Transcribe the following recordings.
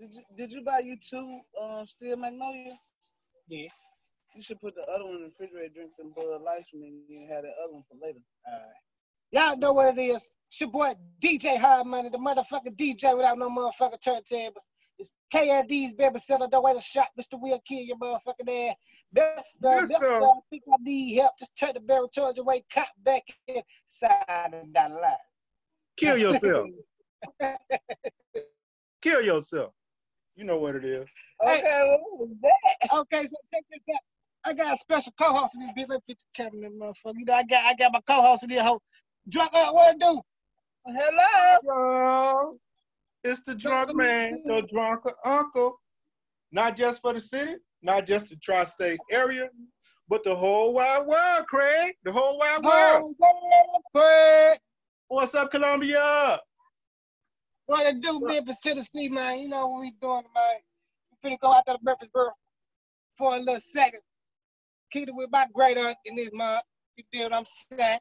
Did you did you buy you two um steel magnolia? Yeah. You should put the other one in the refrigerator, drink them Bud Lights from me, and have the other one for later. All right. Y'all know what it is. It's your boy DJ Hard Money, the motherfucking DJ without no motherfucking turntables. It's KLD's baby center. Don't wait a shot. Mr. Will kill your motherfucking ass. Best, uh, Yes, best, sir. uh, I think I need help. Just turn the barrel towards your way, cop back inside of that line. Kill yourself. Kill yourself. You know what it is. Okay, what was that? Okay, so check this out. I got a special co-host in this bitch. Let me put the camera in, motherfucker. You know, I got I got my co-host in this whole drunk up. Uh, what it do? Hello. Hello. It's the drunk man, the drunk uncle. Not just for the city, not just the tri-state area, but the whole wide world, Craig. The whole wide world. Oh, Craig. What's up, Columbia? What it do, Memphis, Tennessee, man? You know what we doing, man? We finna go out to the Memphis Murfreesboro for a little second. Keep it with my great aunt in this month. You feel what I'm saying?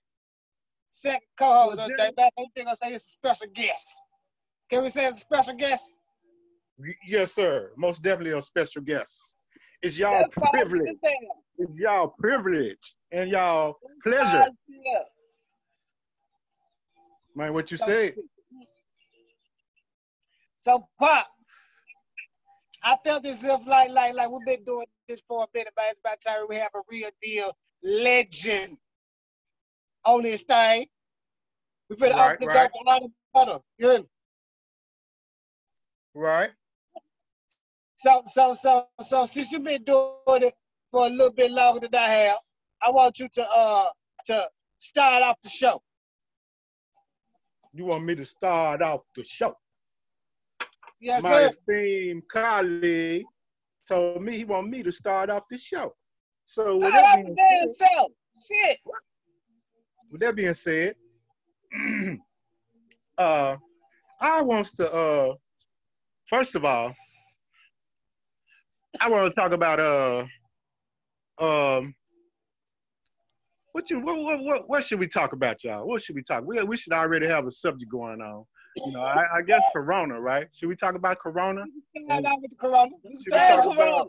Second co-host of the day. Back, think I say it's a special guest. Can we say it's a special guest? Yes, sir. Most definitely a special guest. It's y'all That's privilege. It's y'all privilege and y'all pleasure. Man, what you said. So, Pop, I felt as if like like like we've been doing this for a minute, but it's about time we have a real deal legend on this thing. We finna Right, open it right. up a lot of butter. You hear me? Right? So so so so since you've been doing it for a little bit longer than I have, I want you to uh to start off the show. You want me to start off the show? Yes, My sir. esteemed colleague told me he want me to start off the show. So with that, being, show. Shit. with that being said, uh, I wants to uh, first of all, I want to talk about uh, um, what you what what what should we talk about, y'all? What should we talk? We we should already have a subject going on. You know, I, I guess Corona, right? Should we talk about Corona? Start off with the corona. Should we talk about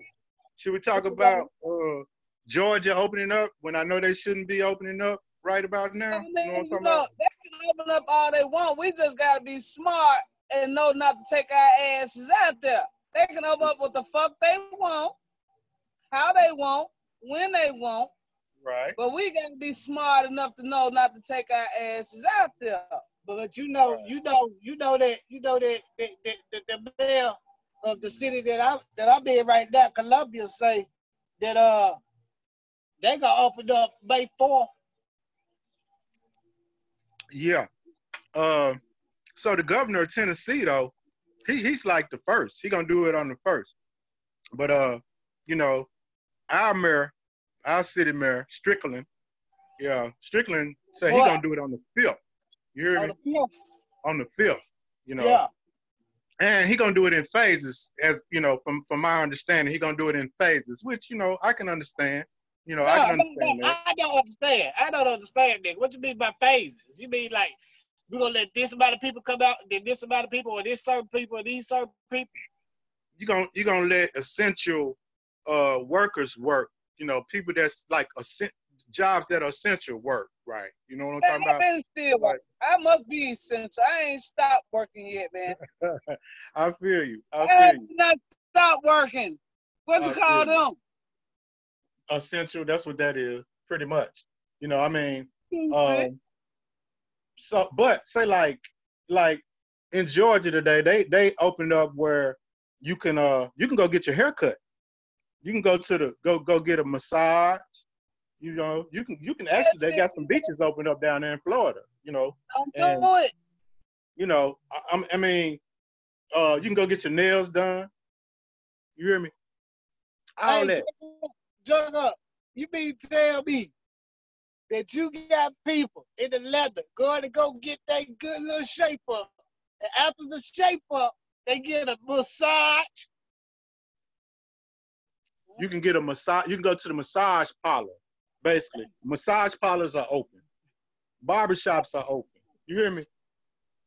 should we talk about uh, Georgia opening up when I know they shouldn't be opening up right about now? You know what I'm talking about? they can open up all they want. We just gotta be smart and know not to take our asses out there. They can open up what the fuck they want, how they want, when they want, Right. but we gotta be smart enough to know not to take our asses out there. But you know, you know, you know that you know that the the, the, the mayor of the city that I that I'm in right now, Columbia, say that uh they gonna open up May 4th. Yeah. Uh, so the governor of Tennessee though, he he's like the first. He gonna do it on the first. But uh, you know, our mayor, our city mayor, Strickland, yeah, Strickland said he gonna do it on the fifth. You hear on me? the 5th. On the fifth. You know. Yeah. and he gonna do it in phases, as you know, from from my understanding, he gonna do it in phases, which you know I can understand. You know, I can understand no. I don't understand. I don't understand that. What you mean by phases? You mean like we're gonna let this amount of people come out, then this amount of people, or this certain people, or these certain people? You gonna you gonna let essential uh workers work. You know, people that's like essen- jobs that are essential work, right? You know what I'm Man, talking I've about? been still working. I must be essential. I ain't stopped working yet, man. I feel you. I I feel have you. not stopped working. What you call them? Essential. That's what that is, pretty much. You know, I mean, um, so but say like like in Georgia today, they they opened up where you can uh you can go get your hair cut. You can go to the go go get a massage. You know, you can you can actually they got some beaches opened up down there in Florida. You know, Don't and- you know, I, I'm- I mean, uh, you can go get your nails done. You hear me? All Hey, that. Drug up. You mean tell me that you got people in the leather going to go get that good little shape up. And after the shape up, they get a massage. You can get a massage. You can go to the massage parlor. Basically, massage parlors are open. Barbershops are open. You hear me?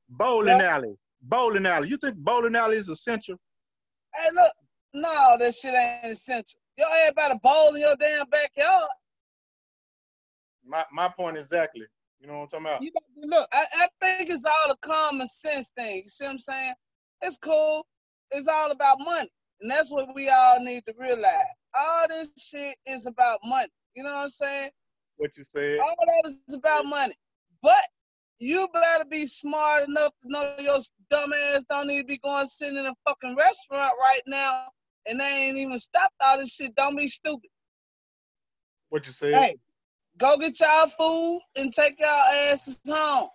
Bowling alley. Bowling alley. You think bowling alley is essential? Hey, look, no, that shit ain't essential. Your ass better bowl in your damn backyard. My my point exactly. You know what I'm talking about? You know, look, I, I think it's all a common sense thing. You see what I'm saying? It's cool. It's all about money. And that's what we all need to realize. All this shit is about money. You know what I'm saying? What you said. All that is about money. But you better be smart enough to know your dumb ass don't need to be going sitting in a fucking restaurant right now and they ain't even stopped all this shit. Don't be stupid. What you say? hey, Go get y'all food and take y'all asses home.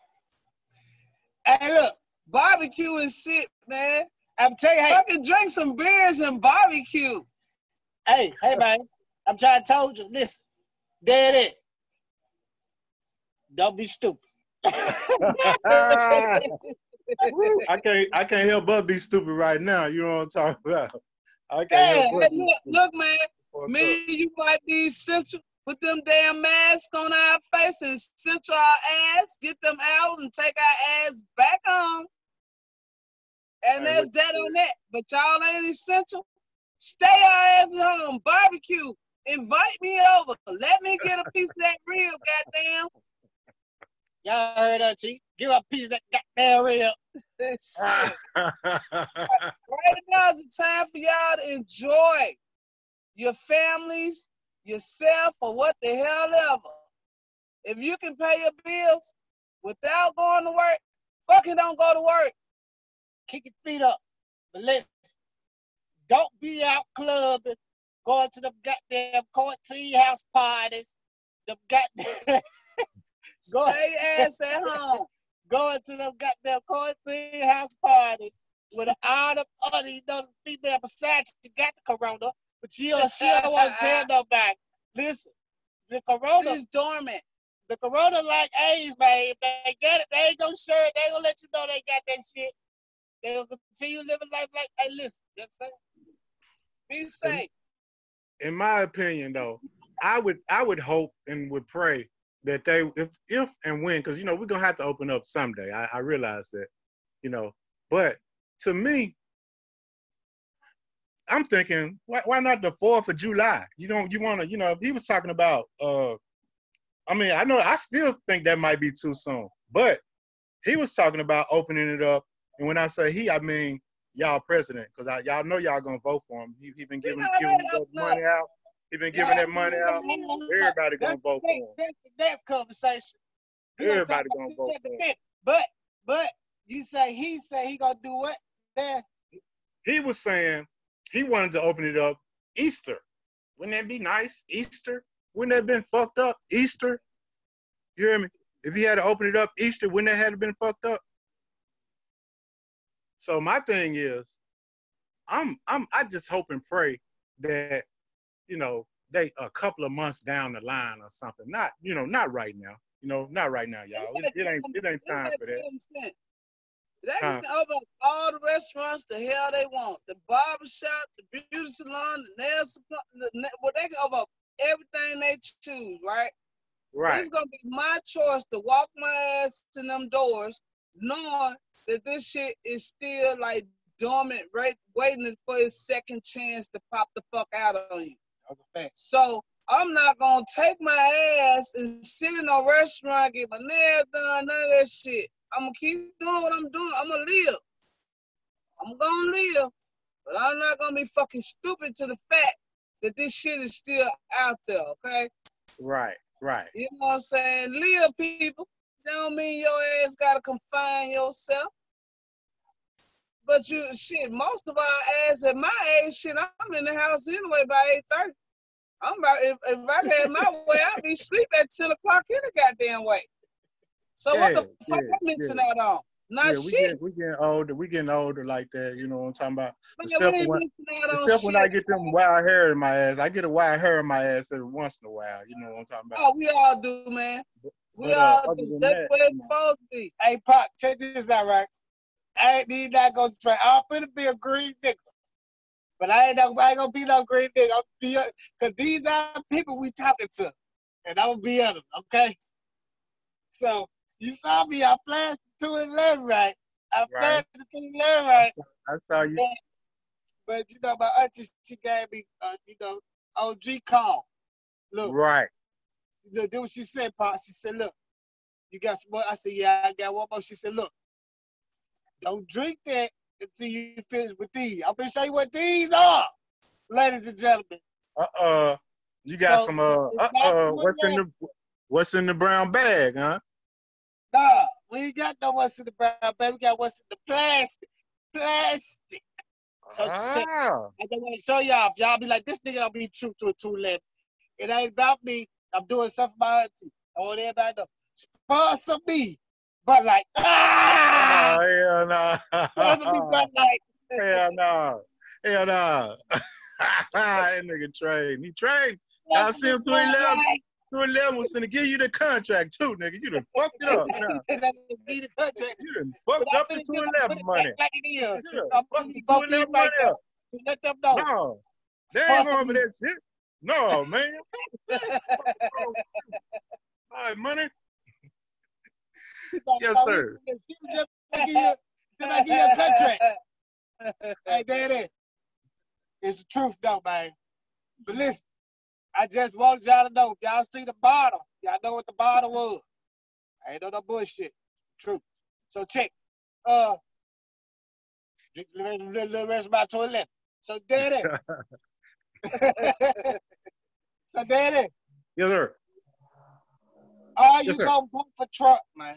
hey, look, Barbecue is shit, man. I'm telling you, hey, Fucking drink some beers and barbecue. hey, hey, man, I'm trying to tell you, listen, is. Don't be stupid. I can't I can't help but be stupid right now. You know what I'm talking about. I can't Yeah, hey, look, look, man. Me and you might be essential. Put them damn masks on our face and censor our ass. Get them out and take our ass back home. And that's that on that. But y'all ain't essential. Stay our ass at home. Barbecue. Invite me over. Let me get a piece of that real goddamn. Y'all heard that, T? Give up a piece of that goddamn real. Right now is the time for y'all to enjoy your families, yourself, or what the hell ever. If you can pay your bills without going to work, fucking don't go to work. Kick your feet up. But listen, don't be out clubbing, going to the goddamn court tea house parties, the goddamn go, Stay ass at home. going to them goddamn court tea house parties with all the other, you know, the female besides you got the corona, but she don't, she don't want to tell nobody. Listen, the corona, She's dormant. the corona like AIDS, man. If they get it, they ain't gonna share it. They gonna let you know they got that shit. They gonna continue living life like, hey, listen, just say, Be safe. In my opinion though, I would I would hope and would pray that they if if and when because you know we're gonna have to open up someday. I, I realize that, you know. But to me, I'm thinking why why not the fourth of July? You know you want to you know if he was talking about uh, I mean I know I still think that might be too soon, but he was talking about opening it up, and when I say he, I mean y'all president because y'all know y'all gonna vote for him. He, he been giving giving that money out. He been giving that money out. Everybody gonna vote for him. that's the next conversation. Everybody gonna vote for him. But but you say he say he gonna do what? Then He was saying he wanted to open it up Easter. Wouldn't that be nice? Easter? Wouldn't that have been fucked up? Easter? You hear me? If he had to open it up Easter, wouldn't that have been fucked up? So my thing is, I'm I'm I just hope and pray that, you know, they a couple of months down the line or something. Not, you know, not right now. You know, not right now, y'all. It, it ain't it ain't time for that. They can open all the restaurants the hell they want. The barber shop, the beauty salon, the nail supply, the, well, they can open everything they choose, right? Right. It's gonna be my choice to walk my ass in them doors, knowing that this shit is still like dormant, right, waiting for his second chance to pop the fuck out on you. So I'm not gonna take my ass and sit in a restaurant, get my nails done, none of that shit. I'm gonna keep doing what I'm doing. I'm gonna live. I'm gonna live, but I'm not gonna be fucking stupid to the fact that this shit is still out there. Okay. Right. Right. You know what I'm saying? Live, people. That don't mean your ass gotta confine yourself. But you shit, most of our ass at my age, shit, I'm in the house anyway by 8:30. I'm about if, if I had my way, I'd be asleep at 10 o'clock in any goddamn way. So what the Yeah, fuck yeah, I'm missing yeah. out on? Not yeah, we shit. get we getting older. We getting older like that. You know what I'm talking about? Man, except we for when- missing out on Except when I get them wild hair in my ass. I get a wild hair in my ass every once in a while. You know what I'm talking about? Oh, we all do, man. We But, uh, all other do. That's that, what it's supposed to be. Hey Pop, check this out, right? I ain't need not gonna try. I'm finna be a green nigga. But I ain't, no, I ain't gonna be no green nigga. I'm be a, cause these are people we talking to. And I'm gonna be at them, okay? So you saw me, I flashed to 211, right? I Right. flashed to 211, right? I saw you. But you know, my auntie, she gave me, uh, you know, OG call. Look, Right. Look, do what she said, Pop. She said, look, you got some more? I said, yeah, I got one more. She said, look, don't drink that until you finish with these. I'm gonna show you what these are, ladies and gentlemen. Uh uh You got So, some uh uh uh what what's in the what's in the brown bag, huh? Nah, we ain't got no what's in the brown bag. We got what's in the plastic. Plastic. So Ah, I just want to show y'all. If y'all be like, this nigga don't be true to a two left. It ain't about me. I'm doing something my auntie. I want everybody to sponsor me. But like, ah! oh, hell no. Sponsor me, but like, hell no. Hell no. that nigga trade. He trained. I see him sponsor me, to 11. like, 211 was gonna give you the contract too, nigga. You done fucked it up. Now. that nigga contract. You done fucked But up the finna 211 money. Like it is. You done fucked the get 211 money up. Let them know. No. They ain't Sponsor going for me. that shit. No, man. All right, money. Yes, sir. Just give you, give you a contract. Hey, Daddy, it's the truth, though, man. But listen, I just wanted y'all to know. If y'all see the bottle, y'all know what the bottle was. I ain't know no bullshit. Truth. So check. Uh, drink the rest, the the rest of my toilet. So, Daddy. so, Daddy, Yes, sir. are you sir. gonna vote for Trump, man?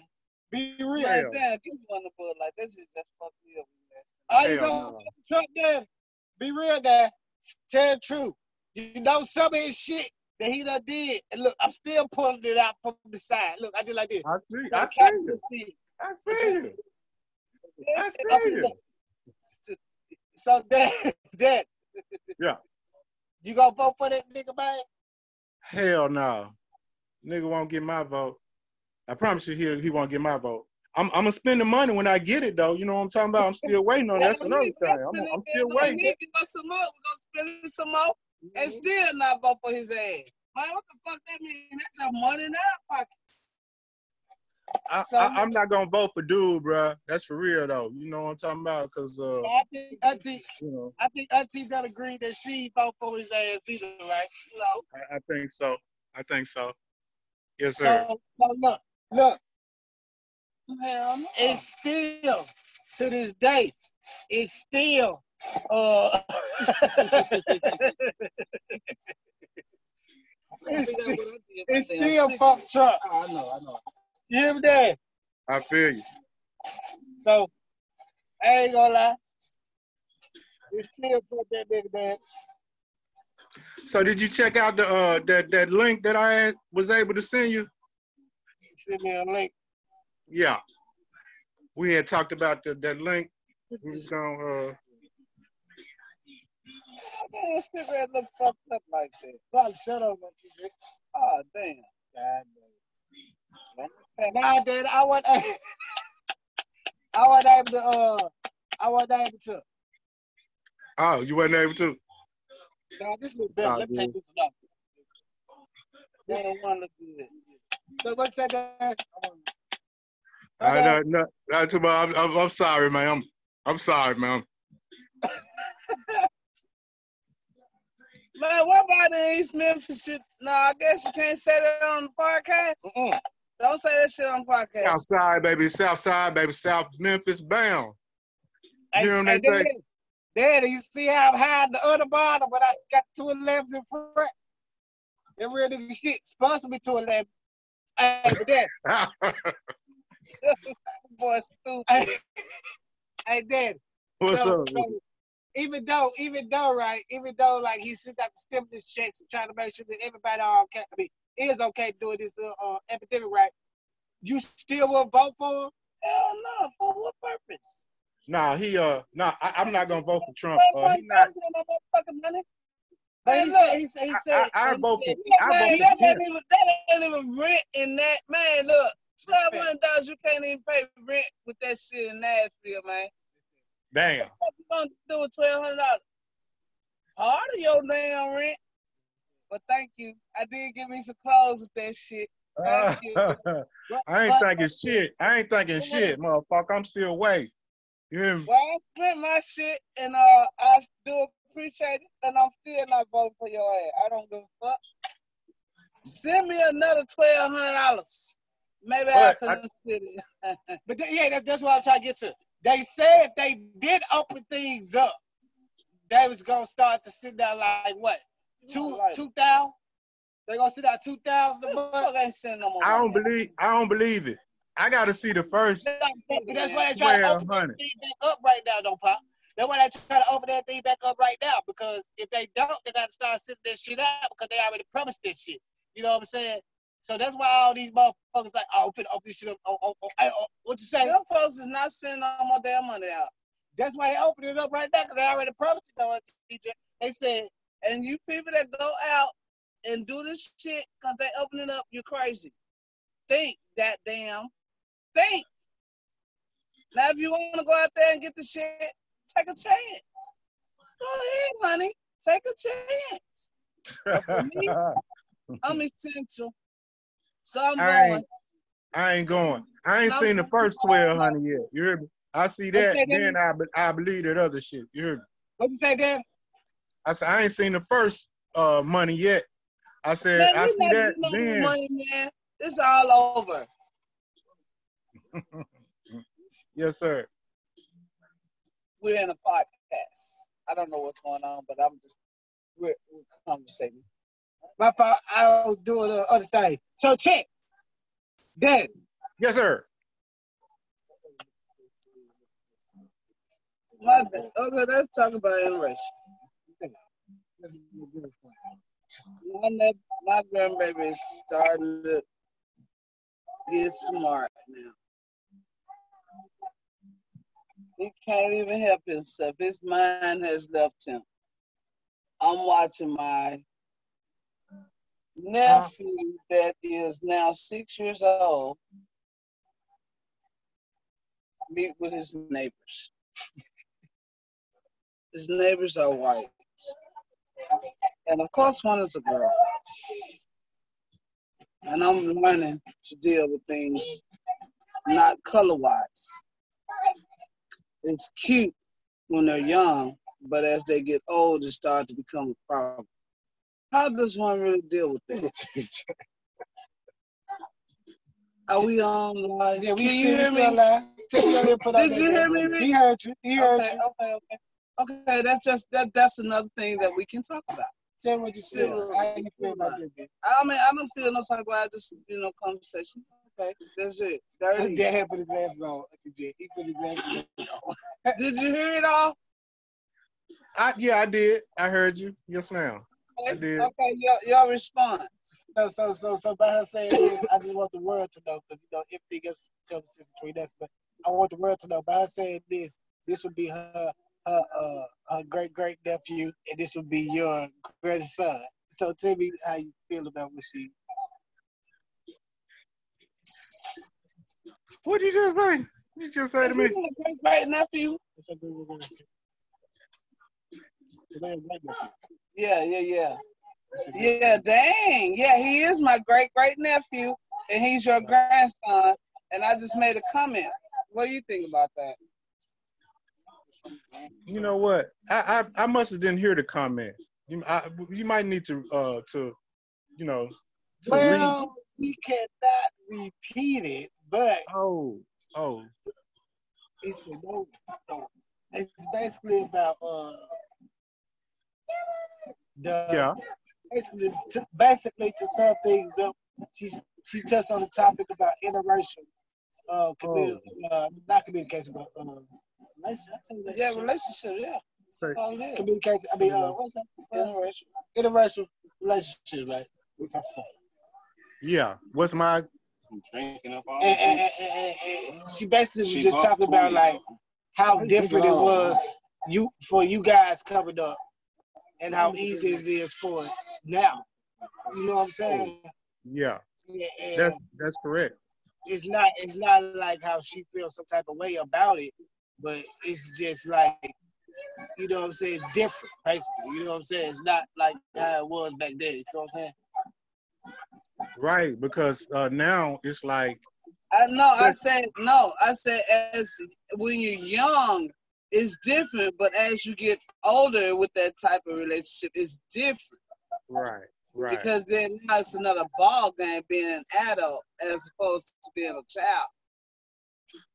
Be real. Yeah. Like, damn, keep on the book like this is just fuck me up. Are you gonna no. vote for Trump, Daddy? Be real, Dad. Tell the truth. You know some of his shit that he done did. And look, I'm still pulling it out from the side. Look, I did like this. I see. I Like see you. Steve. I see you. I see you. So, Dad, Dad. Yeah. You gonna vote for that nigga, man? Hell no. Nigga won't get my vote. I promise you he, he won't get my vote. I'm, I'm gonna spend the money when I get it though. You know what I'm talking about? I'm still waiting on that's another thing. I'm, I'm still waiting. Give us some more. We're gonna spend some more and mm-hmm. still not vote for his ass. Man, what the fuck that mean? That's your money in our pocket. I, So- I, I'm not gonna vote for dude, bruh. That's for real though. You know what I'm talking about? Cause uh, I think Auntie, you know, I think Auntie's gonna agree that she vote for his ass either, right? No. I, I think so. I think so. Yes, sir. So, so look, look, Hell no. it's still to this day, it's still uh it's, still- it's still fuck Trump. Oh, I know, I know. You hear me there? I feel you. So I ain't gonna lie. It's still fuck that nigga man. So did you check out the uh that that link that I had, was able to send you? Send me a link. Yeah. We had talked about the, that link. We was gonna uh Man, cigarette look fucked up like that. Fuck, shut up, man. Oh, damn. God Man, damn. Nah, Dad, I want I wasn't able to uh I wasn't able to. oh you wasn't able to. Nah, this little better. Nah, Let me dude. take this off. On one look good. So what's that? Dad? I know, no, not too much. I'm, I'm, I'm sorry, man. I'm I'm sorry, man. Man, what about the East Memphis? No, I guess you can't say that on the podcast. Mm-mm. Don't say that shit on podcast. South side, baby. South side, baby. South Memphis bound. You know what hey, they say? Daddy, Daddy, you see how I'm hiding the other bottom, but I got two 11s in front. That real nigga shit. Supposed to be two 11. Hey, but Dad, Boy, stupid. hey, hey, Daddy. What's so, up? so even though, even though, right, even though like he sent out the stimulus checks and trying to make sure that everybody are okay, I mean, is okay doing this uh, epidemic, right? You still will vote for him? Hell no. For what purpose? Nah, he uh, nah. I, I'm not gonna vote for Trump. Uh, he not. you no motherfucking money? But he, said, he said, he I, said, I, I he vote for. I man, vote that ain't even that ain't even rent in that man. Look, twelve hundred dollars you can't even pay rent with that shit in Nashville, man. Damn. What you gonna do with twelve hundred dollars? Part of your damn rent. But thank you. I did give me some clothes with that shit. Thank you. I ain't thinking shit. I ain't thinking shit, motherfucker. I'm still waiting. You hear me? Well, I spent my shit, and uh, I do appreciate it, and I'm still not voting for your ass. I don't give a fuck. Send me another twelve hundred dollars. Maybe I But I- consider it. But th- yeah, that's, that's what I'm trying to get to. They said if they did open things up, they was gonna start to sit down like what two two thousand. They gonna sit down two thousand a month. ain't sending no more I don't believe. I don't believe it. I got to see the first that's why they trying to open that thing back up right now, though, pop. That's why they trying to open that thing back up right now. Because if they don't, they gotta start sitting this shit out because they already promised this shit. You know what I'm saying? So that's why all these motherfuckers like, oh, I'm finna open this shit up. Oh, oh, oh, hey, oh, what you say? Them folks is not sending all my damn money out. That's why they opened it up right now because they already promised it. Though, TJ. They said, And you people that go out and do this shit because they open it up, you're crazy. Think that damn. Think. Now, if you want to go out there and get the shit, take a chance. Go ahead, honey. Take a chance. me, I'm essential. So I'm I going. ain't, I ain't going. I ain't No. seen the first twelve hundred yet. You hear me? I see that, Okay, then. then I be- I believe that other shit. You hear me? what you say, Dan? I said I ain't seen the first uh money yet. I said Man, I see that getting then. money, man. It's all over. Yes, sir. We're in a podcast. I don't know what's going on, but I'm just we're, we're conversating. My fault. I was doing the other thing. So check. Dan, Yes, sir. Okay, let's talk about interracial. My, my grandbaby is starting to get smart now. He can't even help himself. His mind has left him. I'm watching my nephew that is now six years old meet with his neighbors. His neighbors are white. And of course, one is a girl. And I'm learning to deal with things not color wise. It's cute when they're young, but as they get old, it starts to become a problem. How does one really deal with that? Are we on live? yeah, we Can still, you hear me? alive. Still here, put on Did you hear me, He heard you. He heard Okay, you. okay, okay. Okay, that's just that. That's another thing that we can talk about. Tell me what you feel. How you feel about this? I mean, I don't feel no type of. I just, you know, conversation. Okay, that's it. Dirty. Dan had put his glasses on. He put his glasses on. Did you hear it all? I yeah, I did. I heard you. Yes, ma'am. I Okay, did. okay your, your response. So, so, so, so, by her saying this, I just want the world to know because you know everything else comes in between us. But I want the world to know. By her saying this, this would be her, her, uh, her great great nephew, and this would be your grandson. So, tell me how you feel about what she. What'd you just say? You just say to me? great great nephew? Yeah, yeah, yeah. Yeah, dang. Yeah, he is my great great nephew, and he's your grandson. And I just made a comment. What do you think about that? You know what? I I, I must have didn't hear the comment. You I, you might need to uh to you know to read. Well, we cannot repeat it, but Oh oh it's the. It's basically about uh the yeah basically to, basically to sum things up. She she touched on the topic about interracial uh commu- uh not communication but uh relation- I say Yeah, relationship. relationship. Yeah. Say- Oh, yeah. communication. I mean uh? Interracial. interracial relationship, right? If I say. yeah. What's my drinking up all And, and, and, and, and she basically was just bought talking about like how different it was you for you guys coming up and how easy it is for it now. You know what I'm saying? yeah? Yeah, and That's that's correct. it's not it's not like how she feels some type of way about it, but it's just like you know what I'm saying, it's different, basically. You know what I'm saying? It's not like how it was back then. You know what I'm saying? Right, because uh, now it's like I no, I said no. I said as when you're young, it's different, but as you get older with that type of relationship, it's different. Right. Right. Because then now it's another ball game being an adult as opposed to being a child.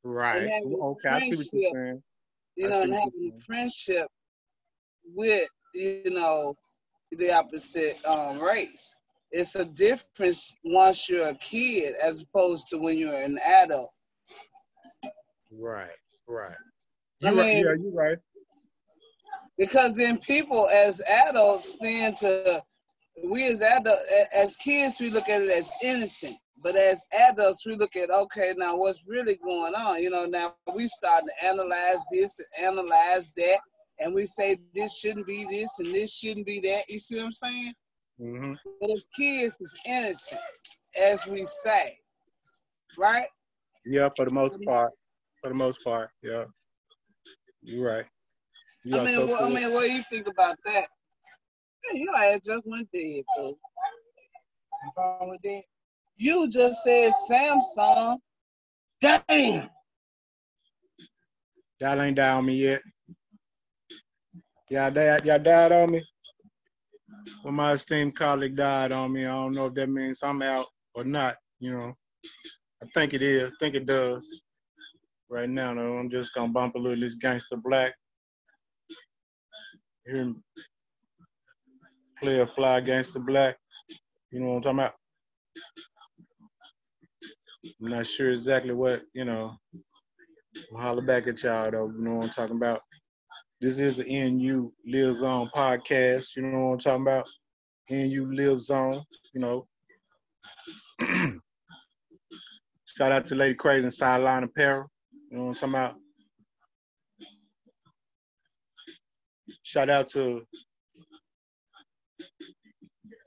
right. Okay, I see what you're saying. You know, and having a friendship with, you know, the opposite um, race. It's a difference once you're a kid as opposed to when you're an adult. Right. Right. I You right, mean- yeah, you're right. because then people as adults tend to we as adult as kids we look at it as innocent but as adults we look at okay now what's really going on you know now we start to analyze this analyze that and we say this shouldn't be this and this shouldn't be that you see what i'm saying Mm-hmm. but if kids is innocent as we say right Yeah, for the most part. For the most part, yeah. You're right. You I mean, so what, I mean, what do you think about that? Your ass just went dead, wrong with that? You just said Samsung. Damn. Y'all ain't died on me yet. Y'all died, y'all died on me. Well, my esteemed colleague died on me. I don't know if that means I'm out or not. You know, I think it is. I think it does. Right now, though, I'm just gonna bump a little this gangster black. Hear him play a fly gangster black. You know what I'm talking about? I'm not sure exactly what you know. I'll holler back at y'all though. You know what I'm talking about. This is the NU Lives On podcast. You know what I'm talking about. NU Lives On. You know. Shout out to Lady Crazy and Sideline Apparel. You know what I'm talking about. Shout out to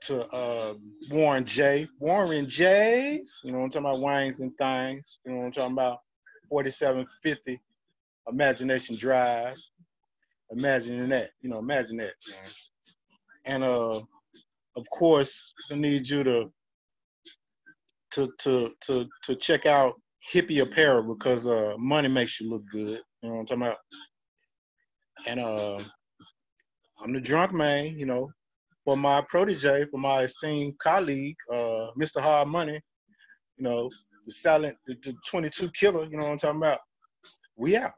to uh, Warren J. Warren J's. You know what I'm talking about. Wines and things. You know what I'm talking about. 4750 Imagination Drive. Imagining that, you know, imagine that. And uh, of course, I need you to to to to to check out hippie apparel because uh, money makes you look good. You know what I'm talking about? And uh, I'm the drunk man, you know, for my protege, for my esteemed colleague, uh, Mr. Hard Money, you know, the silent, the, the 22 killer, you know what I'm talking about? We out.